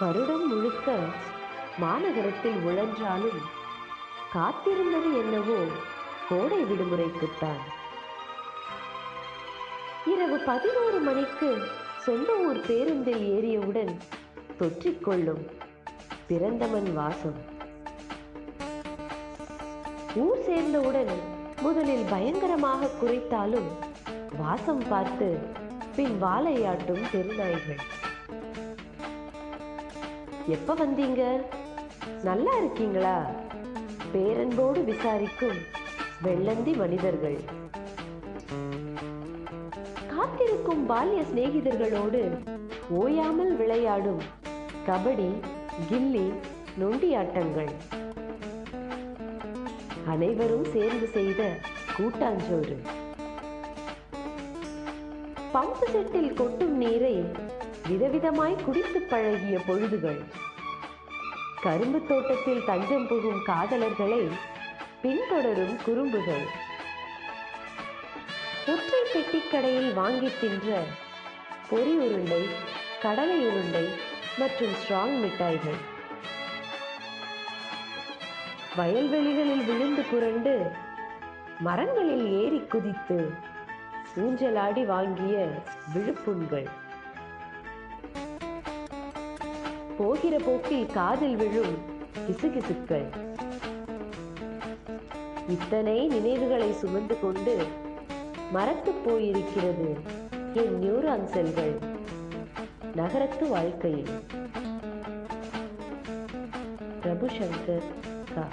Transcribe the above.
வருடம் முழுக்க மாநகரத்தில் உழன்றாலும் காத்திருந்தது என்னவோ கோடை விடுமுறைக்குத்தான். இரவு பதினோரு மணிக்கு சொந்த ஊர் பேருந்தில் ஏறியவுடன் தொற்றிக்கொள்ளும் பிறந்தவன் வாசம். ஊர் சேர்ந்தவுடன் முதலில் பயங்கரமாக குறைத்தாலும் வாசம் பார்த்து பின் வாழையாட்டும் தெருநாய்கள் எப்போ வந்தீங்க? நல்லா இருக்கீங்களா? பேரன்போடு விசாரிக்கும் வெள்ளந்தி மனிதர்கள். காத்திருக்கும் பால்ய சிநேகிதர்களோடு ஓயாமல் விளையாடும் கபடி கில்லி நொண்டியாட்டங்கள். அனைவரும் சேர்ந்து செய்த கூட்டாஞ்சோறு. பம்பு செட்டில் கொட்டும் நீரை விதவிதமாய் குடித்து பழகிய பொழுதுகள். கரும்பு தோட்டத்தில் தஞ்சம் புகும் காதலர்களை பின்தொடரும் குறும்புகள். ஒற்றை பெட்டிக்கடையில் வாங்கி தின்ற பொரி உருண்டை கடலை உருண்டை மற்றும் ஸ்ட்ராங் மிட்டாய்கள். வயல்வெளிகளில் விழுந்து புரண்டு மரங்களில் ஏறி குதித்து ஊஞ்சலாடி வாங்கிய விழுப்புண்கள். போகிற போக்கில் காதில் விழும் கிசுகிசுக்கள். இத்தனை நினைவுகளை சுமந்து கொண்டு மறத்து போயிருக்கிறது என் நியூரான் செல்கள் நகரத்து வாழ்க்கையில். பிரபு சங்கர் கா.